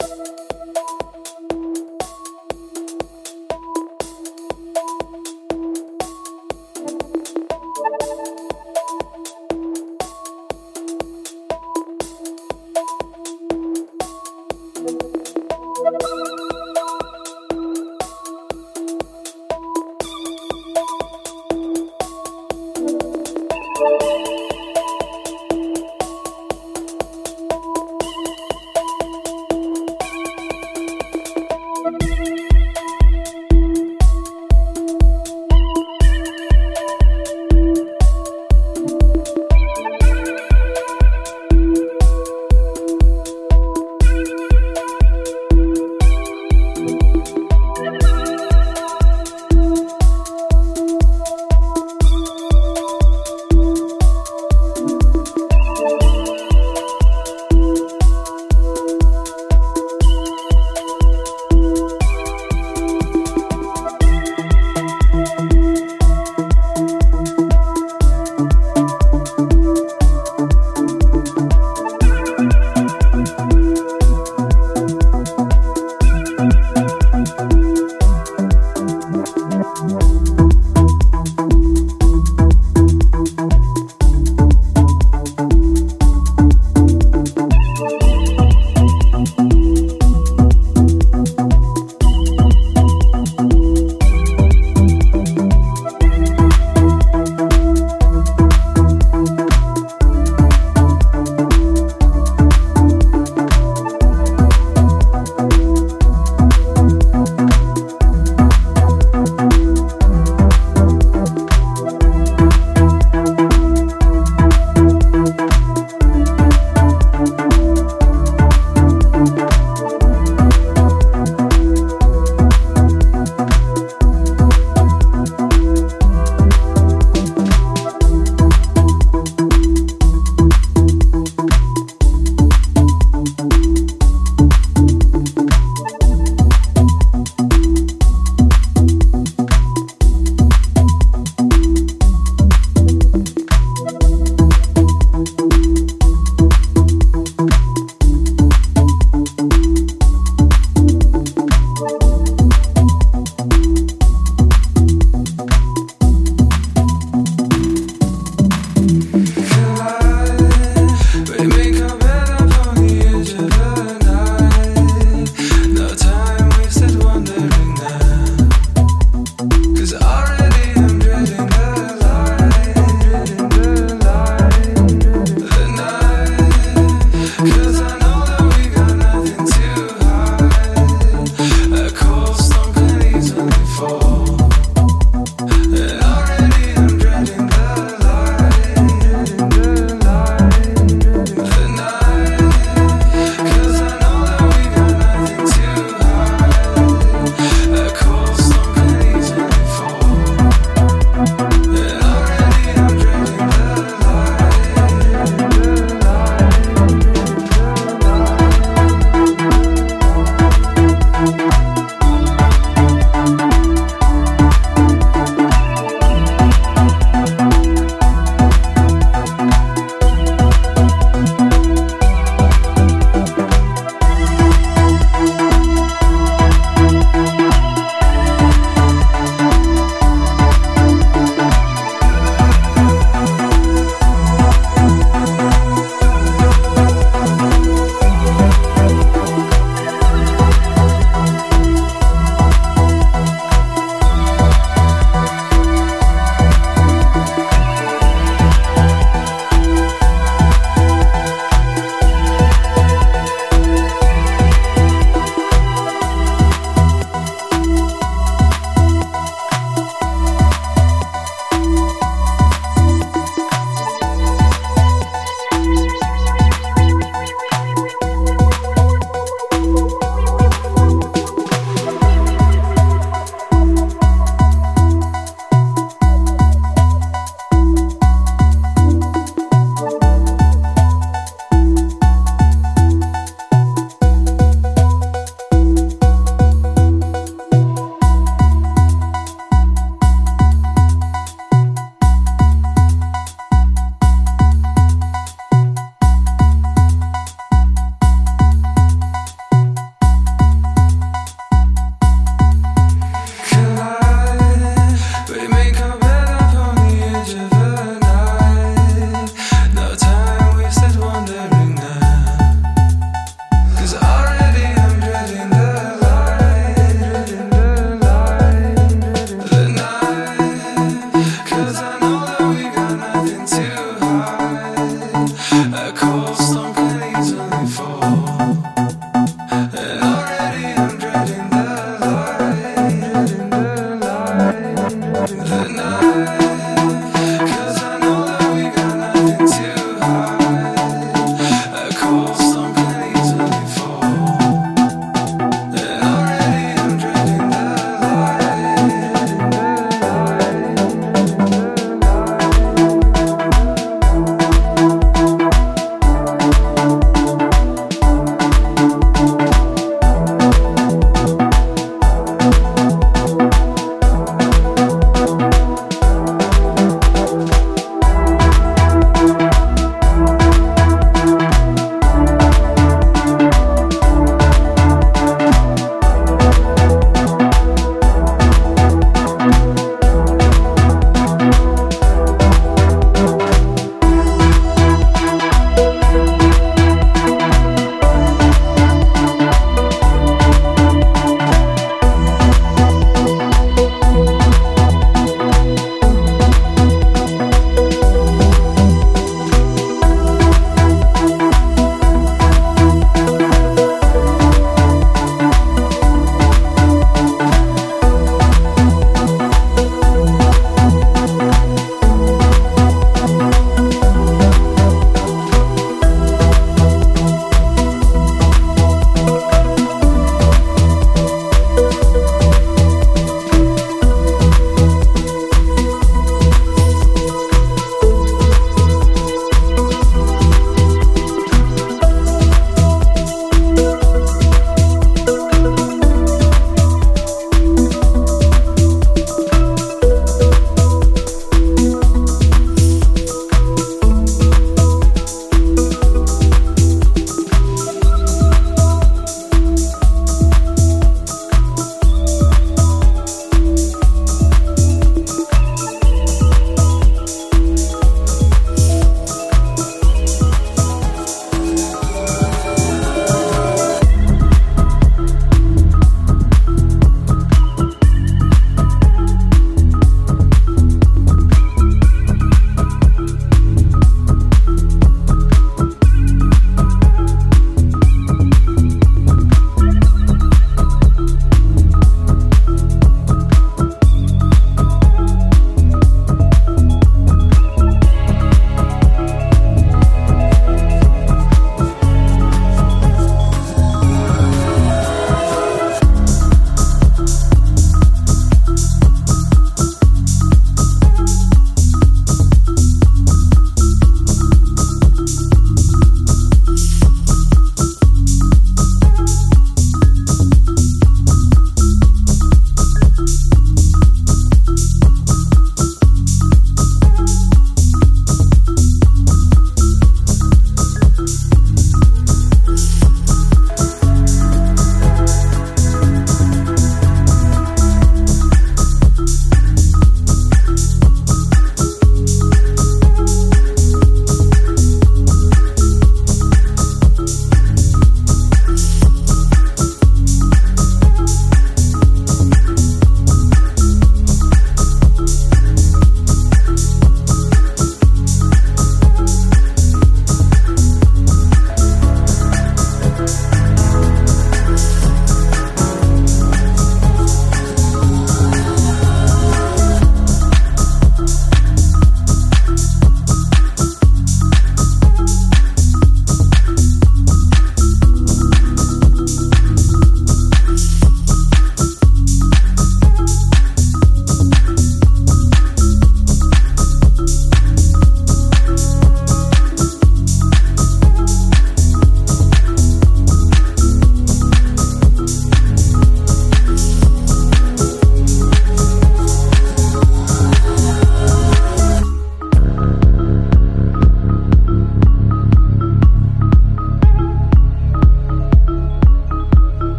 Música